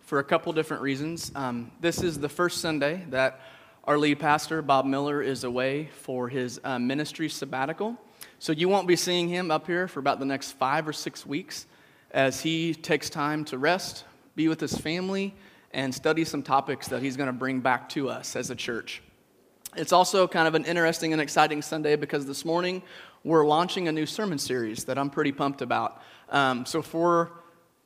for a couple different reasons. Um, this is the first Sunday that our lead pastor, Bob Miller, is away for his uh, ministry sabbatical. So you won't be seeing him up here for about the next five or six weeks as he takes time to rest, be with his family, and study some topics that he's going to bring back to us as a church. It's also kind of an interesting and exciting Sunday because this morning we're launching a new sermon series that I'm pretty pumped about. Um, so, for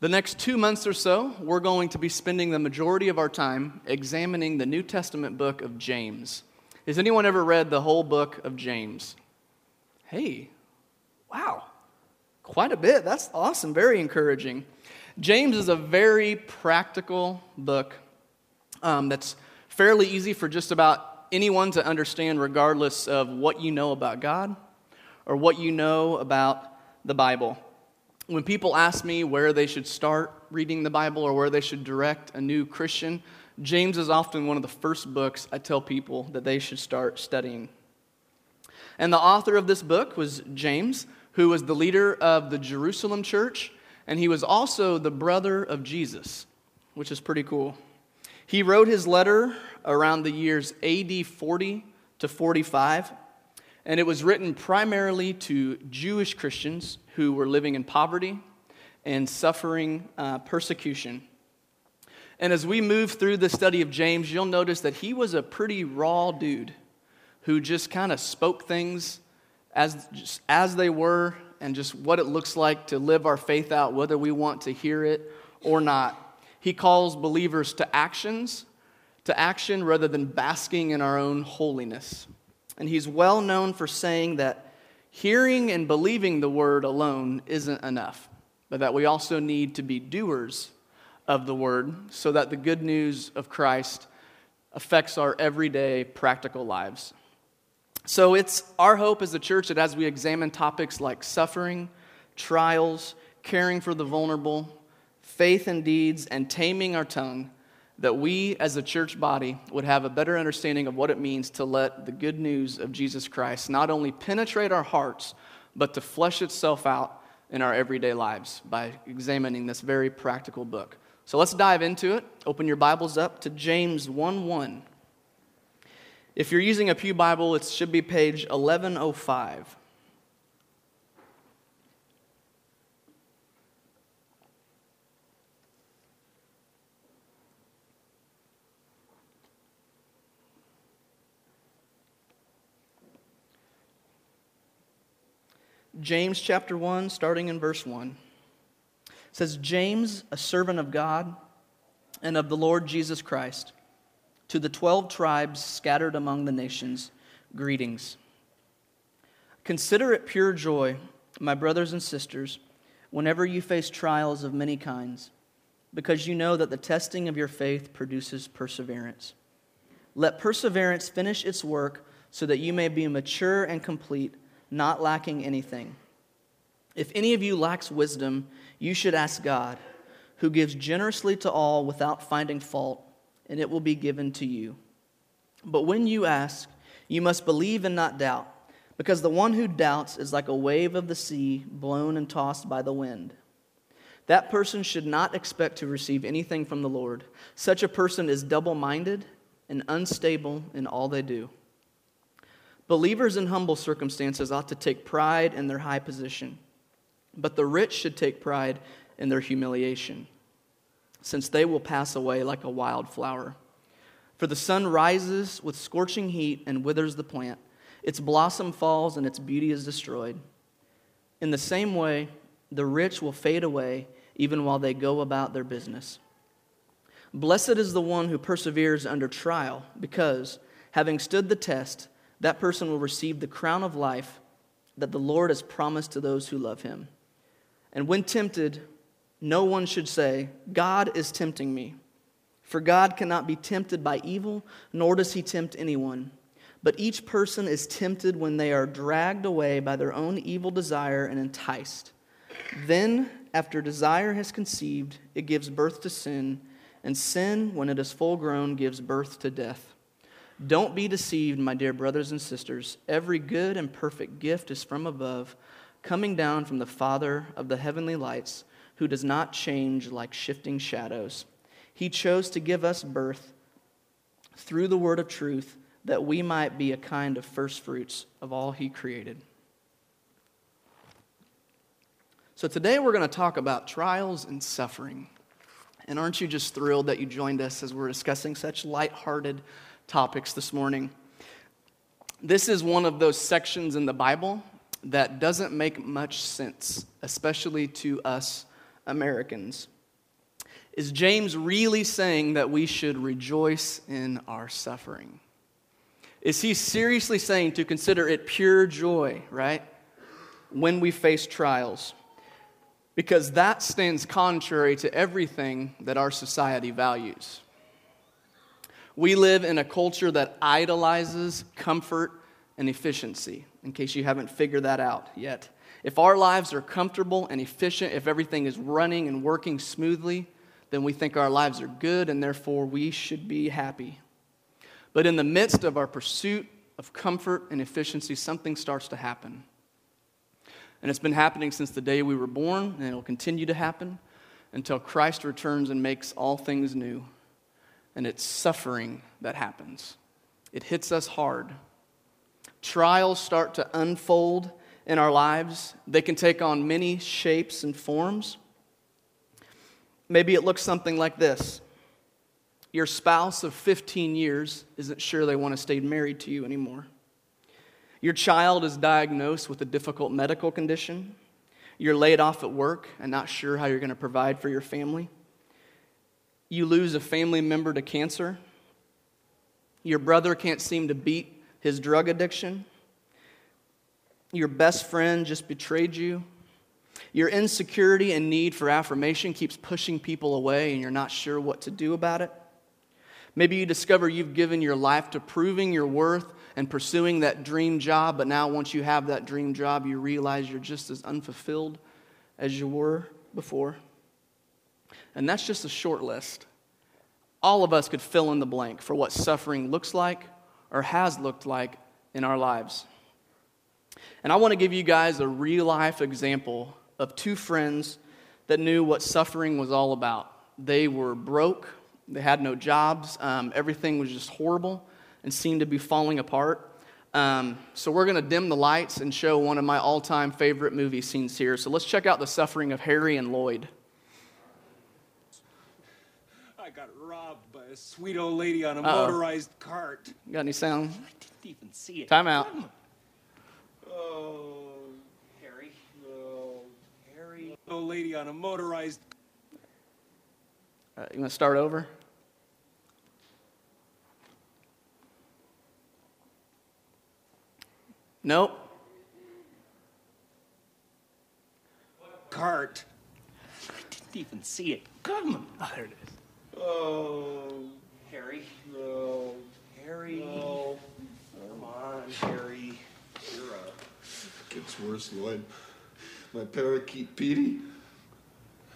the next two months or so, we're going to be spending the majority of our time examining the New Testament book of James. Has anyone ever read the whole book of James? Hey, wow, quite a bit. That's awesome, very encouraging. James is a very practical book um, that's fairly easy for just about anyone to understand, regardless of what you know about God or what you know about the Bible when people ask me where they should start reading the Bible or where they should direct a new Christian, James is often one of the first books I tell people that they should start studying. And the author of this book was James, who was the leader of the Jerusalem church, and he was also the brother of Jesus, which is pretty cool. He wrote his letter around the years AD 40 to 45 and it was written primarily to Jewish Christians who were living in poverty and suffering uh, persecution. And as we move through the study of James, you'll notice that he was a pretty raw dude who just kind of spoke things as, as they were and just what it looks like to live our faith out, whether we want to hear it or not. He calls believers to actions, to action rather than basking in our own holiness. And he's well known for saying that hearing and believing the word alone isn't enough, but that we also need to be doers of the word so that the good news of Christ affects our everyday practical lives. So it's our hope as a church that as we examine topics like suffering, trials, caring for the vulnerable, faith and deeds, and taming our tongue, that we as a church body would have a better understanding of what it means to let the good news of Jesus Christ not only penetrate our hearts, but to flesh itself out in our everyday lives by examining this very practical book. So let's dive into it. Open your Bibles up to James 1 1. If you're using a Pew Bible, it should be page 1105. James chapter 1, starting in verse 1. Says, James, a servant of God and of the Lord Jesus Christ, to the 12 tribes scattered among the nations, greetings. Consider it pure joy, my brothers and sisters, whenever you face trials of many kinds, because you know that the testing of your faith produces perseverance. Let perseverance finish its work so that you may be mature and complete not lacking anything. If any of you lacks wisdom, you should ask God, who gives generously to all without finding fault, and it will be given to you. But when you ask, you must believe and not doubt, because the one who doubts is like a wave of the sea blown and tossed by the wind. That person should not expect to receive anything from the Lord. Such a person is double minded and unstable in all they do. Believers in humble circumstances ought to take pride in their high position, but the rich should take pride in their humiliation, since they will pass away like a wild flower. For the sun rises with scorching heat and withers the plant, its blossom falls and its beauty is destroyed. In the same way, the rich will fade away even while they go about their business. Blessed is the one who perseveres under trial, because, having stood the test, that person will receive the crown of life that the Lord has promised to those who love him. And when tempted, no one should say, God is tempting me. For God cannot be tempted by evil, nor does he tempt anyone. But each person is tempted when they are dragged away by their own evil desire and enticed. Then, after desire has conceived, it gives birth to sin, and sin, when it is full grown, gives birth to death. Don't be deceived, my dear brothers and sisters. Every good and perfect gift is from above, coming down from the Father of the heavenly lights, who does not change like shifting shadows. He chose to give us birth through the word of truth that we might be a kind of first fruits of all He created. So, today we're going to talk about trials and suffering. And aren't you just thrilled that you joined us as we're discussing such light-hearted topics this morning? This is one of those sections in the Bible that doesn't make much sense, especially to us Americans. Is James really saying that we should rejoice in our suffering? Is he seriously saying to consider it pure joy, right, when we face trials? Because that stands contrary to everything that our society values. We live in a culture that idolizes comfort and efficiency, in case you haven't figured that out yet. If our lives are comfortable and efficient, if everything is running and working smoothly, then we think our lives are good and therefore we should be happy. But in the midst of our pursuit of comfort and efficiency, something starts to happen. And it's been happening since the day we were born, and it'll continue to happen until Christ returns and makes all things new. And it's suffering that happens. It hits us hard. Trials start to unfold in our lives, they can take on many shapes and forms. Maybe it looks something like this Your spouse of 15 years isn't sure they want to stay married to you anymore. Your child is diagnosed with a difficult medical condition. You're laid off at work and not sure how you're going to provide for your family. You lose a family member to cancer. Your brother can't seem to beat his drug addiction. Your best friend just betrayed you. Your insecurity and need for affirmation keeps pushing people away and you're not sure what to do about it. Maybe you discover you've given your life to proving your worth and pursuing that dream job, but now once you have that dream job, you realize you're just as unfulfilled as you were before. And that's just a short list. All of us could fill in the blank for what suffering looks like or has looked like in our lives. And I want to give you guys a real life example of two friends that knew what suffering was all about. They were broke, they had no jobs, um, everything was just horrible and seemed to be falling apart. Um, so we're going to dim the lights and show one of my all time favorite movie scenes here. So let's check out the suffering of Harry and Lloyd. I got robbed by a sweet old lady on a Uh-oh. motorized cart. Got any sound? I didn't even see it. Time out. Oh, Harry. Oh, Harry. Old lady on a motorized. Uh, you want to start over? Nope. Cart. I didn't even see it. Come. Oh, there it is. Oh, Harry. No. Harry. No. Come on, Harry. You're up. Gets worse, Lloyd. My parakeet Petey.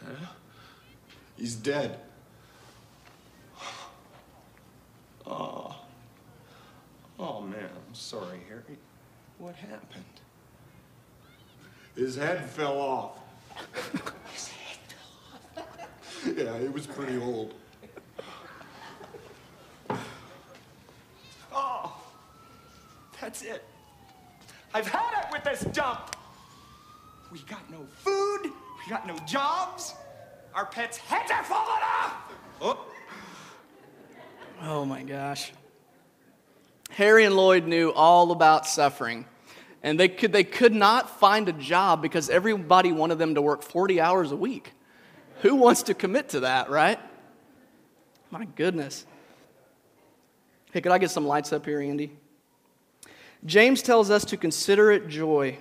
Huh? He's dead. Oh. Oh, man. I'm sorry, Harry. What happened? His head fell off. His head fell off? yeah, he was pretty old. That's it. I've had it with this dump. We got no food, we got no jobs, our pets' heads are falling off. Oh. Oh my gosh. Harry and Lloyd knew all about suffering. And they could, they could not find a job because everybody wanted them to work 40 hours a week. Who wants to commit to that, right? My goodness. Hey, could I get some lights up here, Andy? James tells us to consider it joy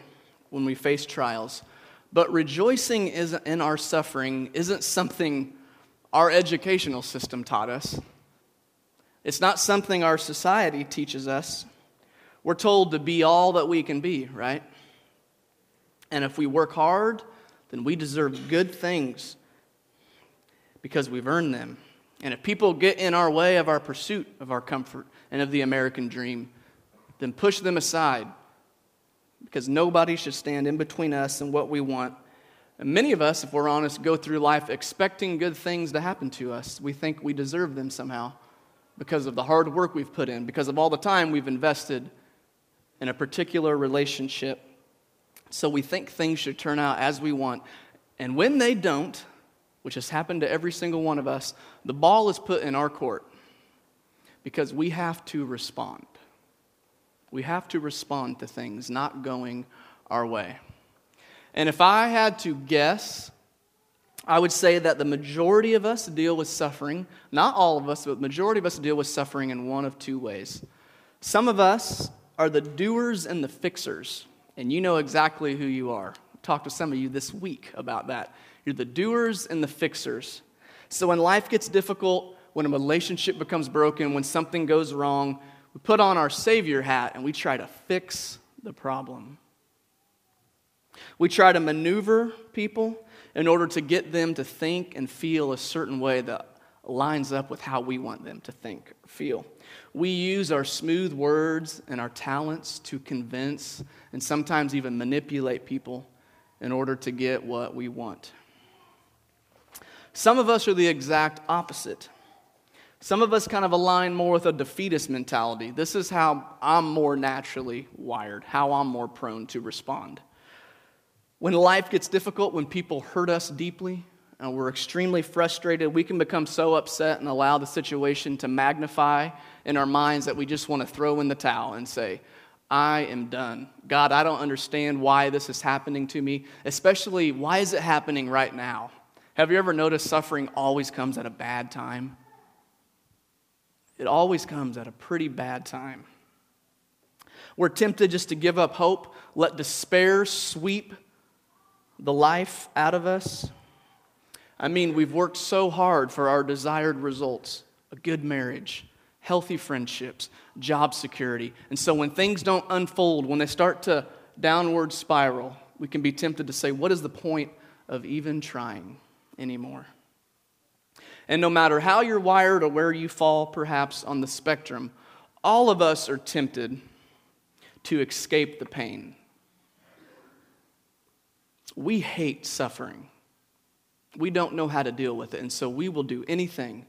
when we face trials. But rejoicing in our suffering isn't something our educational system taught us. It's not something our society teaches us. We're told to be all that we can be, right? And if we work hard, then we deserve good things because we've earned them. And if people get in our way of our pursuit of our comfort and of the American dream, then push them aside because nobody should stand in between us and what we want And many of us, if we're honest, go through life expecting good things to happen to us. We think we deserve them somehow because of the hard work we've put in, because of all the time we've invested in a particular relationship. So we think things should turn out as we want. And when they don't, which has happened to every single one of us, the ball is put in our court because we have to respond. We have to respond to things not going our way. And if I had to guess, I would say that the majority of us deal with suffering, not all of us, but the majority of us deal with suffering in one of two ways. Some of us are the doers and the fixers, and you know exactly who you are. I talked to some of you this week about that. You're the doers and the fixers. So when life gets difficult, when a relationship becomes broken, when something goes wrong, we put on our Savior hat and we try to fix the problem. We try to maneuver people in order to get them to think and feel a certain way that lines up with how we want them to think or feel. We use our smooth words and our talents to convince and sometimes even manipulate people in order to get what we want. Some of us are the exact opposite. Some of us kind of align more with a defeatist mentality. This is how I'm more naturally wired, how I'm more prone to respond. When life gets difficult, when people hurt us deeply, and we're extremely frustrated, we can become so upset and allow the situation to magnify in our minds that we just want to throw in the towel and say, I am done. God, I don't understand why this is happening to me, especially why is it happening right now? Have you ever noticed suffering always comes at a bad time? It always comes at a pretty bad time. We're tempted just to give up hope, let despair sweep the life out of us. I mean, we've worked so hard for our desired results a good marriage, healthy friendships, job security. And so when things don't unfold, when they start to downward spiral, we can be tempted to say, What is the point of even trying anymore? And no matter how you're wired or where you fall, perhaps on the spectrum, all of us are tempted to escape the pain we hate suffering. We don't know how to deal with it, and so we will do anything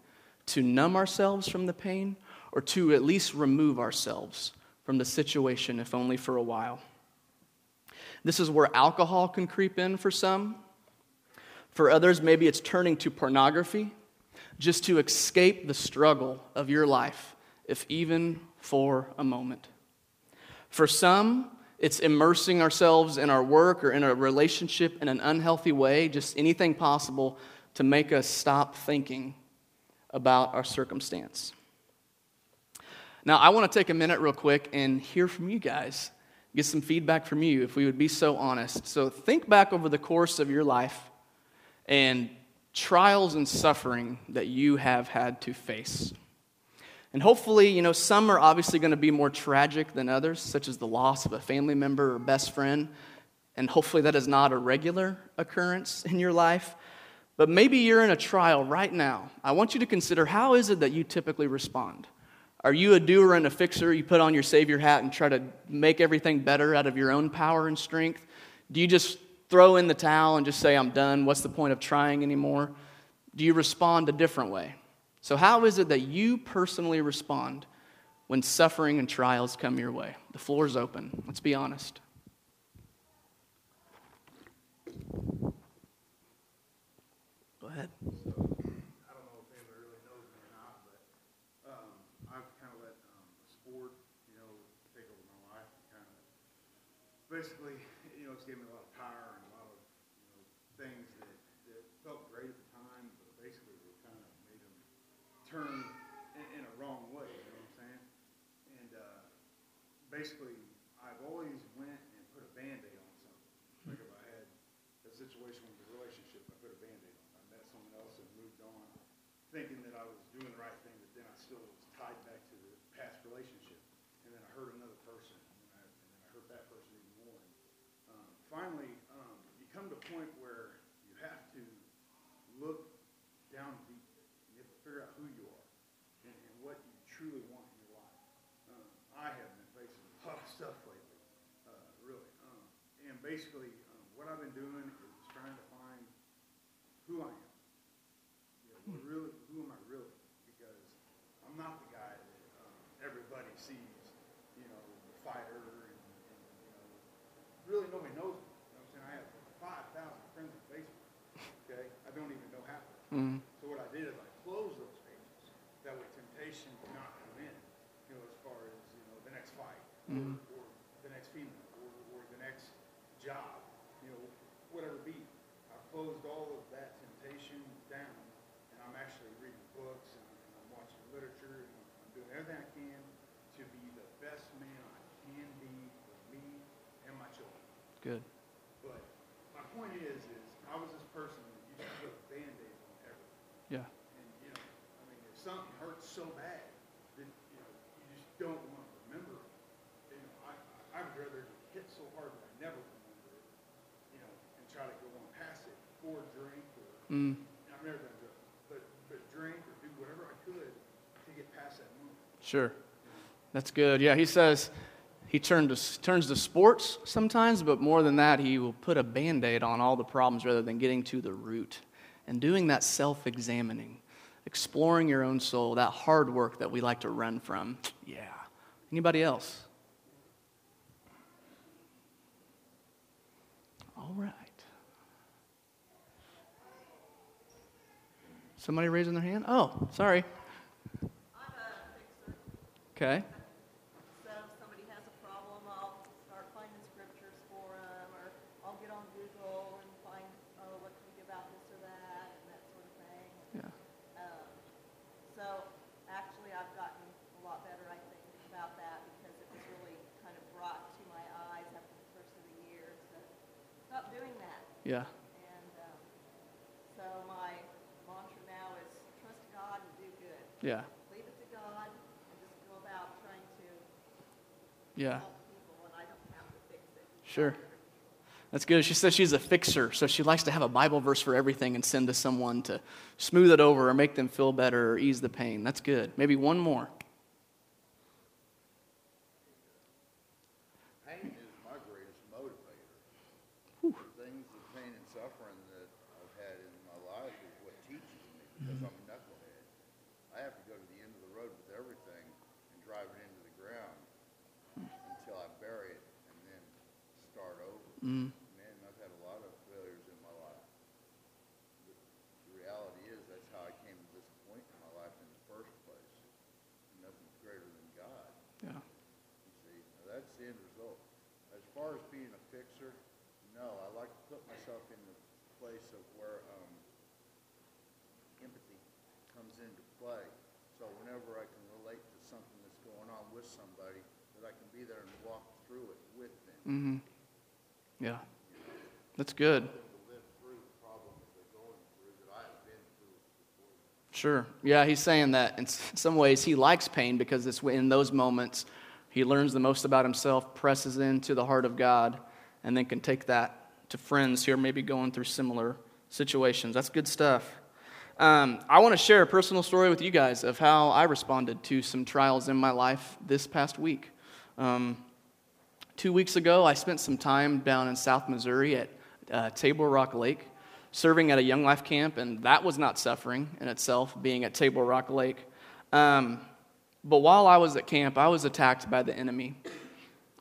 to numb ourselves from the pain or to at least remove ourselves from the situation, if only for a while. This is where alcohol can creep in for some. For others, maybe it's turning to pornography just to escape the struggle of your life, if even for a moment. For some, it's immersing ourselves in our work or in a relationship in an unhealthy way, just anything possible to make us stop thinking about our circumstance. Now, I want to take a minute real quick and hear from you guys, get some feedback from you, if we would be so honest. So, think back over the course of your life and trials and suffering that you have had to face. And hopefully, you know, some are obviously going to be more tragic than others, such as the loss of a family member or best friend. And hopefully, that is not a regular occurrence in your life. But maybe you're in a trial right now. I want you to consider how is it that you typically respond? Are you a doer and a fixer? You put on your Savior hat and try to make everything better out of your own power and strength? Do you just throw in the towel and just say, I'm done? What's the point of trying anymore? Do you respond a different way? So, how is it that you personally respond when suffering and trials come your way? The floor is open. Let's be honest. Go ahead. I don't know if anybody really knows me or not, but um, I've kind of let um, sport, you know, take over my life. Kind of basically, you know, it's given me a lot of power and a lot of you know things that, that felt great at the time, but basically they kind of made them turn in, in a wrong way. You know what I'm saying? And uh, basically, I've always went and put a band-aid on something. Like if I had a situation with a relationship, I put a band-aid on. it. I met someone else and moved on, thinking that I was doing the right thing, but then I still was tied back to the past relationship. And then I hurt another person, and I, and then I hurt that person even more. And, um, finally, um, you come to a point where you have to look down deep. You have to figure out who you are and, and what you truly want in your life. Um, I have been facing a lot of stuff lately, uh, really. Um, and basically, um, what I've been doing is trying to find or, or the next female, or, or the next job, you know, whatever it be. I've closed all of that temptation down, and I'm actually reading books, and I'm, and I'm watching literature, and I'm, I'm doing everything I can to be the best man I can be for me and my children. Good. But my point is, is I was this person that used to put a Band-Aids on everything. Yeah. And, you know, I mean, if something hurts so bad, that, you know, you just don't want to remember it. You know, I, I would rather hit so hard that I never remember it, you know, and try to go on past it, or Mm. I've never but, but drink or do whatever I could to get past that moment. Sure. That's good. Yeah, he says he turned to, turns to sports sometimes, but more than that, he will put a band aid on all the problems rather than getting to the root and doing that self examining, exploring your own soul, that hard work that we like to run from. Yeah. Anybody else? All right. Somebody raising their hand? Oh, sorry. I'm a fixer, Okay. so if somebody has a problem, I'll start finding scriptures for them, or I'll get on Google and find, oh, what can we do about this or that, and that sort of thing. Yeah. Um, So, actually, I've gotten a lot better, I think, about that, because it was really kind of brought to my eyes after the first of the year to stop doing that. Yeah. And, um, so my mantra now is trust God and do good. Yeah. leave it to God and just go about trying to Yeah. help people, and I don't have to fix it. Sure. That's good. She says she's a fixer, so she likes to have a Bible verse for everything and send to someone to smooth it over or make them feel better or ease the pain. That's good. Maybe one more. Pain is my greatest motivator. The things, the pain and suffering that I've had in my life is what teaches me because I'm a knucklehead. I have to go to the end of the road with everything and drive it into the ground until I bury it and then start over. Mm. Man, I've had a lot of failures in my life. But the reality is that's how I came to this point in my life in the first place. Nothing's greater than God. Yeah. You see, now that's the end result. As far as being a fixer, no, I like to put myself in the place of where um, empathy comes into play. So whenever I can relate to something that's going on with somebody, that I can be there and walk through it with them. Mm-hmm. Yeah. That's good. Sure. Yeah, he's saying that in some ways he likes pain because it's in those moments he learns the most about himself, presses into the heart of God, and then can take that to friends who are maybe going through similar situations. That's good stuff. Um, I want to share a personal story with you guys of how I responded to some trials in my life this past week. Um, two weeks ago, I spent some time down in South Missouri at uh, Table Rock Lake, serving at a Young Life camp, and that was not suffering in itself, being at Table Rock Lake. Um, but while I was at camp, I was attacked by the enemy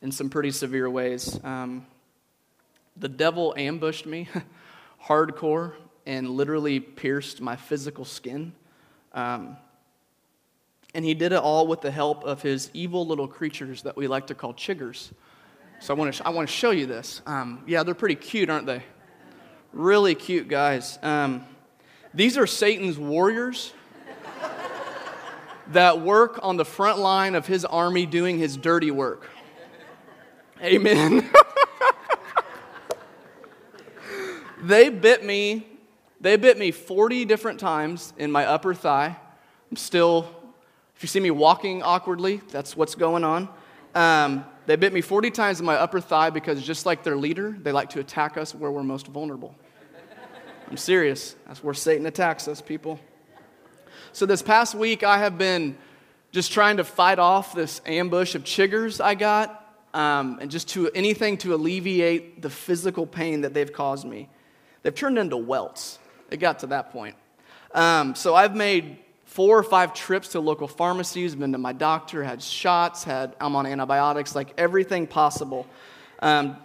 in some pretty severe ways. Um, the devil ambushed me hardcore and literally pierced my physical skin. Um, and he did it all with the help of his evil little creatures that we like to call chiggers. So I want to, I want to show you this. Um, yeah, they're pretty cute, aren't they? Really cute guys. Um, these are Satan's warriors that work on the front line of his army doing his dirty work. Amen. they bit me. They bit me 40 different times in my upper thigh. I'm still, if you see me walking awkwardly, that's what's going on. Um, they bit me 40 times in my upper thigh because, just like their leader, they like to attack us where we're most vulnerable. I'm serious. That's where Satan attacks us, people. So, this past week, I have been just trying to fight off this ambush of chiggers I got, um, and just to anything to alleviate the physical pain that they've caused me. They've turned into welts. It got to that point. Um, so, I've made four or five trips to local pharmacies, been to my doctor, had shots, had I'm on antibiotics, like everything possible. Um,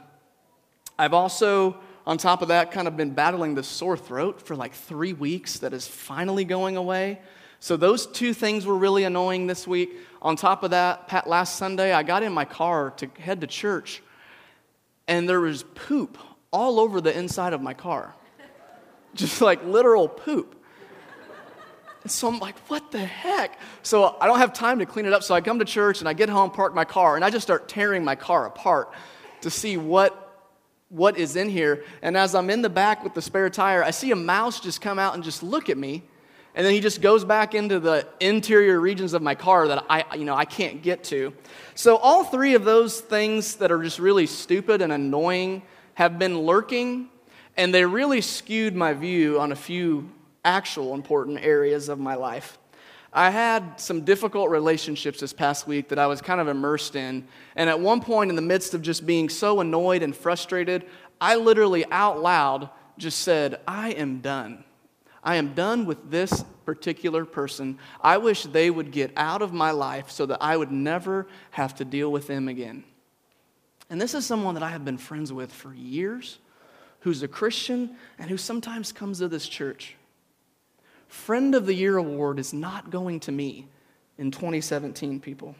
I've also, on top of that, kind of been battling this sore throat for like three weeks that is finally going away. So those two things were really annoying this week. On top of that, Pat, last Sunday, I got in my car to head to church, and there was poop all over the inside of my car. Just like literal poop. And so I'm like, what the heck? So I don't have time to clean it up. So I come to church and I get home, park my car, and I just start tearing my car apart to see what, what is in here. And as I'm in the back with the spare tire, I see a mouse just come out and just look at me. And then he just goes back into the interior regions of my car that I, you know, I can't get to. So all three of those things that are just really stupid and annoying have been lurking, and they really skewed my view on a few actual important areas of my life. I had some difficult relationships this past week that I was kind of immersed in. And at one point, in the midst of just being so annoyed and frustrated, I literally out loud just said, I am done. I am done with this particular person. I wish they would get out of my life so that I would never have to deal with them again. And this is someone that I have been friends with for years, who's a Christian, and who sometimes comes to this church. Friend of the Year award is not going to me in 2017, people.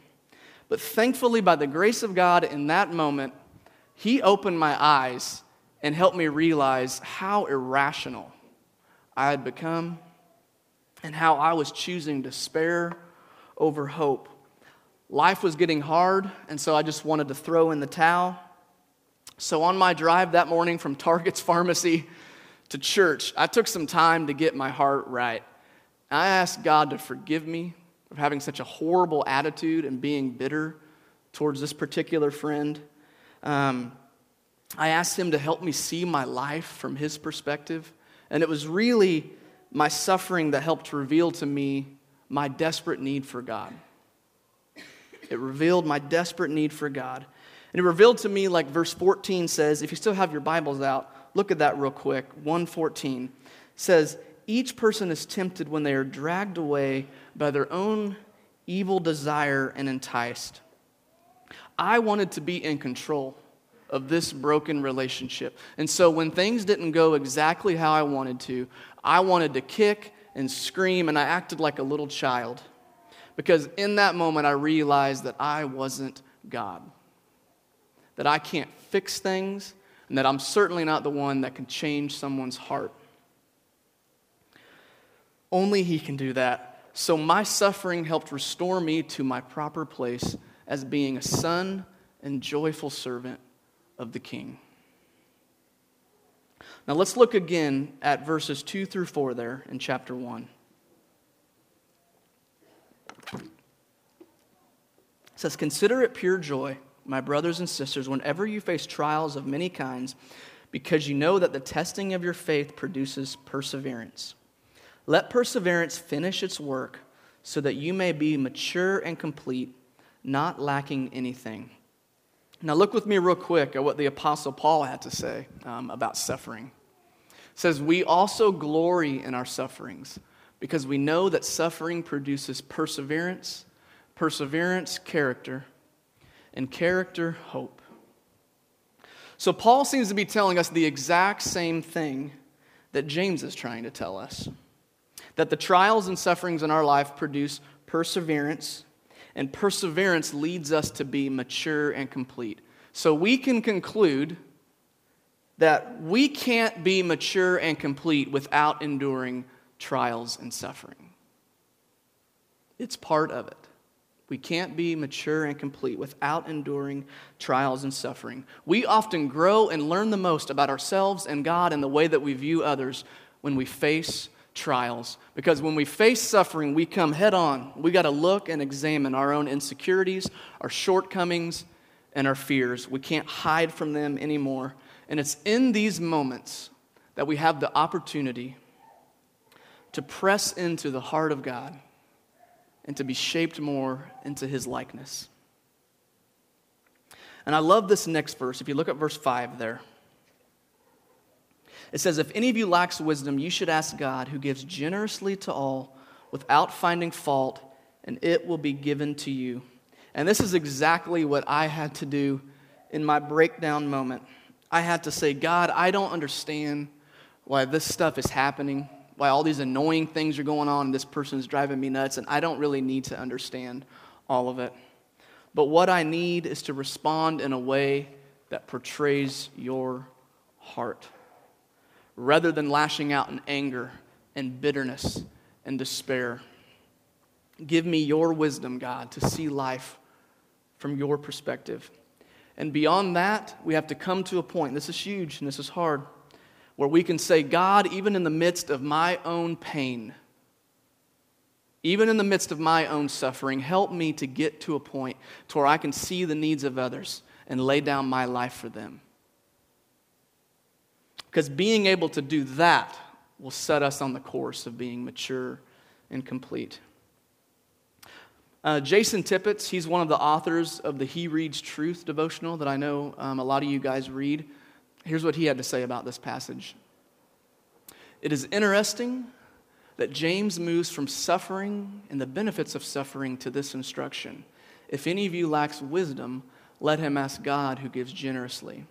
But thankfully, by the grace of God, in that moment, He opened my eyes and helped me realize how irrational I had become and how I was choosing despair over hope. Life was getting hard, and so I just wanted to throw in the towel. So, on my drive that morning from Target's pharmacy to church, I took some time to get my heart right. I asked God to forgive me for having such a horrible attitude and being bitter towards this particular friend. Um, I asked Him to help me see my life from His perspective. And it was really my suffering that helped reveal to me my desperate need for God. It revealed my desperate need for God. And it revealed to me, like verse 14 says, if you still have your Bibles out, Look at that real quick. 114 says, Each person is tempted when they are dragged away by their own evil desire and enticed. I wanted to be in control of this broken relationship. And so when things didn't go exactly how I wanted to, I wanted to kick and scream, and I acted like a little child. Because in that moment, I realized that I wasn't God, that I can't fix things, and that I'm certainly not the one that can change someone's heart. Only He can do that. So my suffering helped restore me to my proper place as being a son and joyful servant of the King. Now let's look again at verses 2 through 4 there in chapter 1. It says, Consider it pure joy my brothers and sisters, whenever you face trials of many kinds, because you know that the testing of your faith produces perseverance. Let perseverance finish its work so that you may be mature and complete, not lacking anything. Now, look with me real quick at what the Apostle Paul had to say um, about suffering. It says, We also glory in our sufferings because we know that suffering produces perseverance, perseverance, character and character, hope. So, Paul seems to be telling us the exact same thing that James is trying to tell us that the trials and sufferings in our life produce perseverance, and perseverance leads us to be mature and complete. So, we can conclude that we can't be mature and complete without enduring trials and suffering. It's part of it. We can't be mature and complete without enduring trials and suffering. We often grow and learn the most about ourselves and God and the way that we view others when we face trials. Because when we face suffering, we come head on. We got to look and examine our own insecurities, our shortcomings, and our fears. We can't hide from them anymore. And it's in these moments that we have the opportunity to press into the heart of God and to be shaped more into his likeness. And I love this next verse. If you look at verse 5 there, it says, If any of you lacks wisdom, you should ask God, who gives generously to all without finding fault, and it will be given to you. And this is exactly what I had to do in my breakdown moment. I had to say, God, I don't understand why this stuff is happening why all these annoying things are going on and this person's driving me nuts, and I don't really need to understand all of it. But what I need is to respond in a way that portrays your heart rather than lashing out in anger and bitterness and despair. Give me your wisdom, God, to see life from your perspective. And beyond that, we have to come to a point, this is huge and this is hard, where we can say, God, even in the midst of my own pain, even in the midst of my own suffering, help me to get to a point to where I can see the needs of others and lay down my life for them. Because being able to do that will set us on the course of being mature and complete. Uh, Jason Tippett, he's one of the authors of the He Reads Truth devotional that I know um, a lot of you guys read. Here's what he had to say about this passage It is interesting that James moves from suffering and the benefits of suffering to this instruction. If any of you lacks wisdom, let him ask God who gives generously.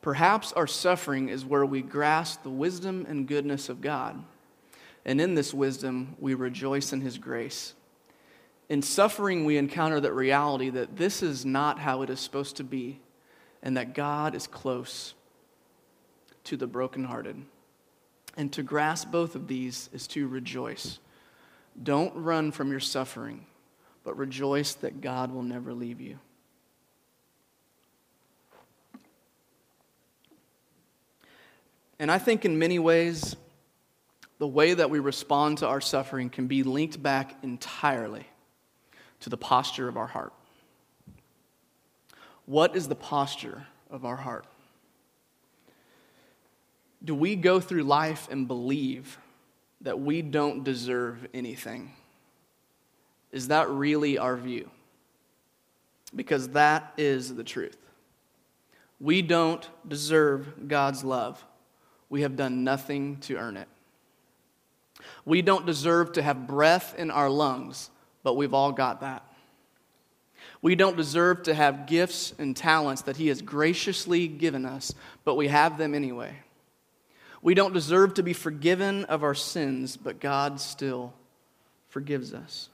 Perhaps our suffering is where we grasp the wisdom and goodness of God. And in this wisdom, we rejoice in his grace. In suffering, we encounter that reality that this is not how it is supposed to be, and that God is close to the brokenhearted. And to grasp both of these is to rejoice. Don't run from your suffering, but rejoice that God will never leave you. And I think in many ways, the way that we respond to our suffering can be linked back entirely to the posture of our heart. What is the posture of our heart? Do we go through life and believe that we don't deserve anything? Is that really our view? Because that is the truth. We don't deserve God's love. We have done nothing to earn it. We don't deserve to have breath in our lungs, but we've all got that. We don't deserve to have gifts and talents that He has graciously given us, but we have them anyway. We don't deserve to be forgiven of our sins, but God still forgives us.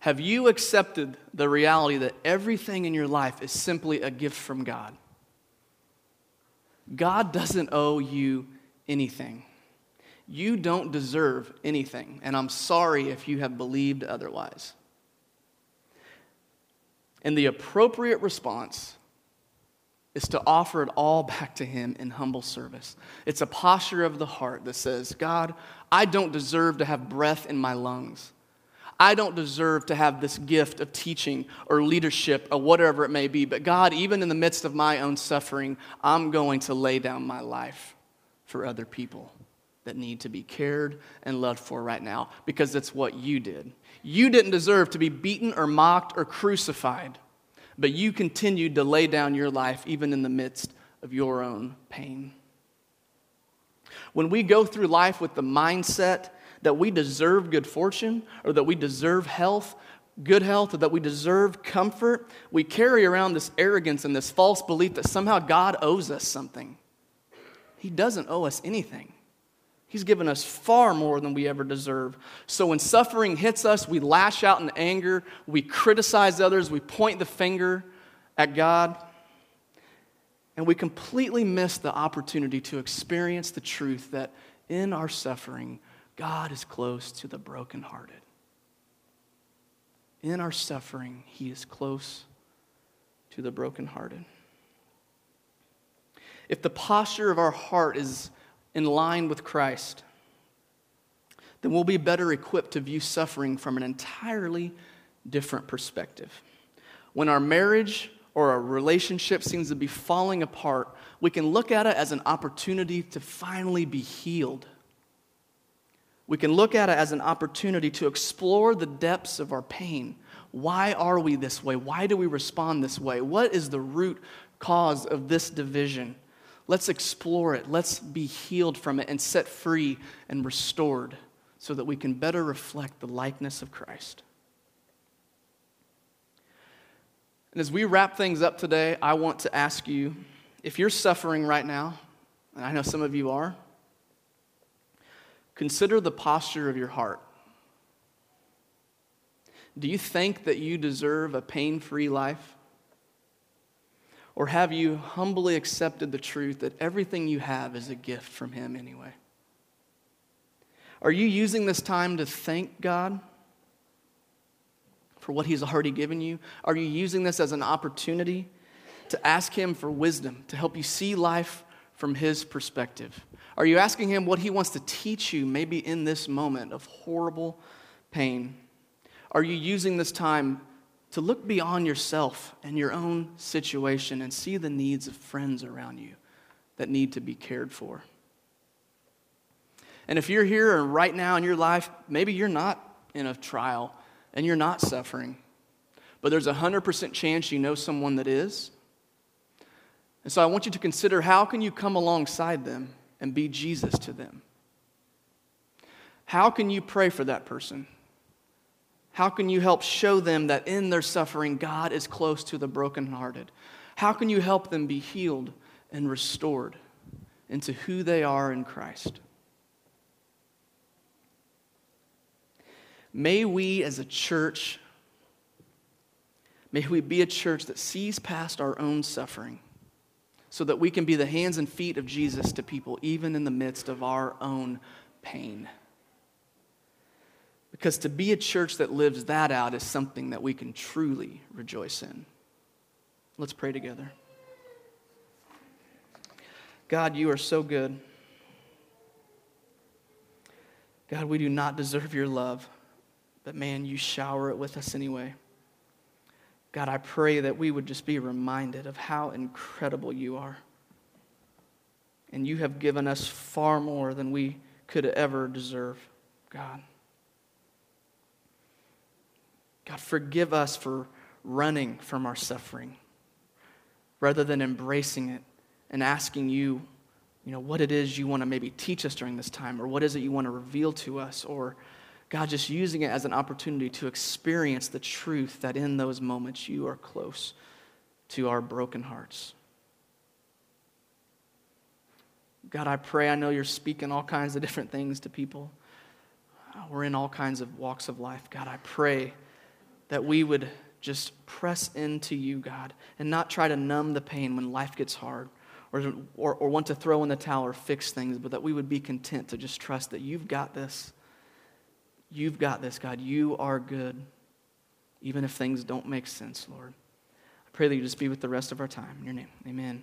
Have you accepted the reality that everything in your life is simply a gift from God? God doesn't owe you anything. You don't deserve anything, and I'm sorry if you have believed otherwise. And the appropriate response is to offer it all back to Him in humble service. It's a posture of the heart that says, God, I don't deserve to have breath in my lungs. I don't deserve to have this gift of teaching or leadership or whatever it may be. But God, even in the midst of my own suffering, I'm going to lay down my life for other people that need to be cared and loved for right now because it's what you did. You didn't deserve to be beaten or mocked or crucified, but you continued to lay down your life even in the midst of your own pain. When we go through life with the mindset that we deserve good fortune or that we deserve health, good health, or that we deserve comfort, we carry around this arrogance and this false belief that somehow God owes us something. He doesn't owe us anything. He's given us far more than we ever deserve. So when suffering hits us, we lash out in anger, we criticize others, we point the finger at God, and we completely miss the opportunity to experience the truth that in our suffering, God is close to the brokenhearted. In our suffering, He is close to the brokenhearted. If the posture of our heart is in line with Christ, then we'll be better equipped to view suffering from an entirely different perspective. When our marriage or our relationship seems to be falling apart, we can look at it as an opportunity to finally be healed we can look at it as an opportunity to explore the depths of our pain. Why are we this way? Why do we respond this way? What is the root cause of this division? Let's explore it. Let's be healed from it and set free and restored so that we can better reflect the likeness of Christ. And as we wrap things up today, I want to ask you if you're suffering right now, and I know some of you are, consider the posture of your heart. Do you think that you deserve a pain free life? Or have you humbly accepted the truth that everything you have is a gift from Him anyway? Are you using this time to thank God for what He's already given you? Are you using this as an opportunity to ask Him for wisdom, to help you see life from His perspective? Are you asking Him what He wants to teach you, maybe in this moment of horrible pain? Are you using this time to look beyond yourself and your own situation and see the needs of friends around you that need to be cared for? And if you're here right now in your life, maybe you're not in a trial and you're not suffering, but there's a 100% chance you know someone that is. And so I want you to consider how can you come alongside them and be Jesus to them? How can you pray for that person? How can you help show them that in their suffering, God is close to the brokenhearted? How can you help them be healed and restored into who they are in Christ? May we as a church, may we be a church that sees past our own suffering so that we can be the hands and feet of Jesus to people, even in the midst of our own pain. Because to be a church that lives that out is something that we can truly rejoice in. Let's pray together. God, you are so good. God, we do not deserve your love, but man, you shower it with us anyway. God, I pray that we would just be reminded of how incredible you are. And you have given us far more than we could ever deserve, God. God, forgive us for running from our suffering rather than embracing it and asking you, you know, what it is you want to maybe teach us during this time, or what is it you want to reveal to us, or God, just using it as an opportunity to experience the truth that in those moments you are close to our broken hearts. God, I pray, I know you're speaking all kinds of different things to people. We're in all kinds of walks of life. God, I pray that we would just press into you, God, and not try to numb the pain when life gets hard or, or, or want to throw in the towel or fix things, but that we would be content to just trust that you've got this. You've got this, God. You are good, even if things don't make sense, Lord. I pray that you just be with the rest of our time. In your name, amen.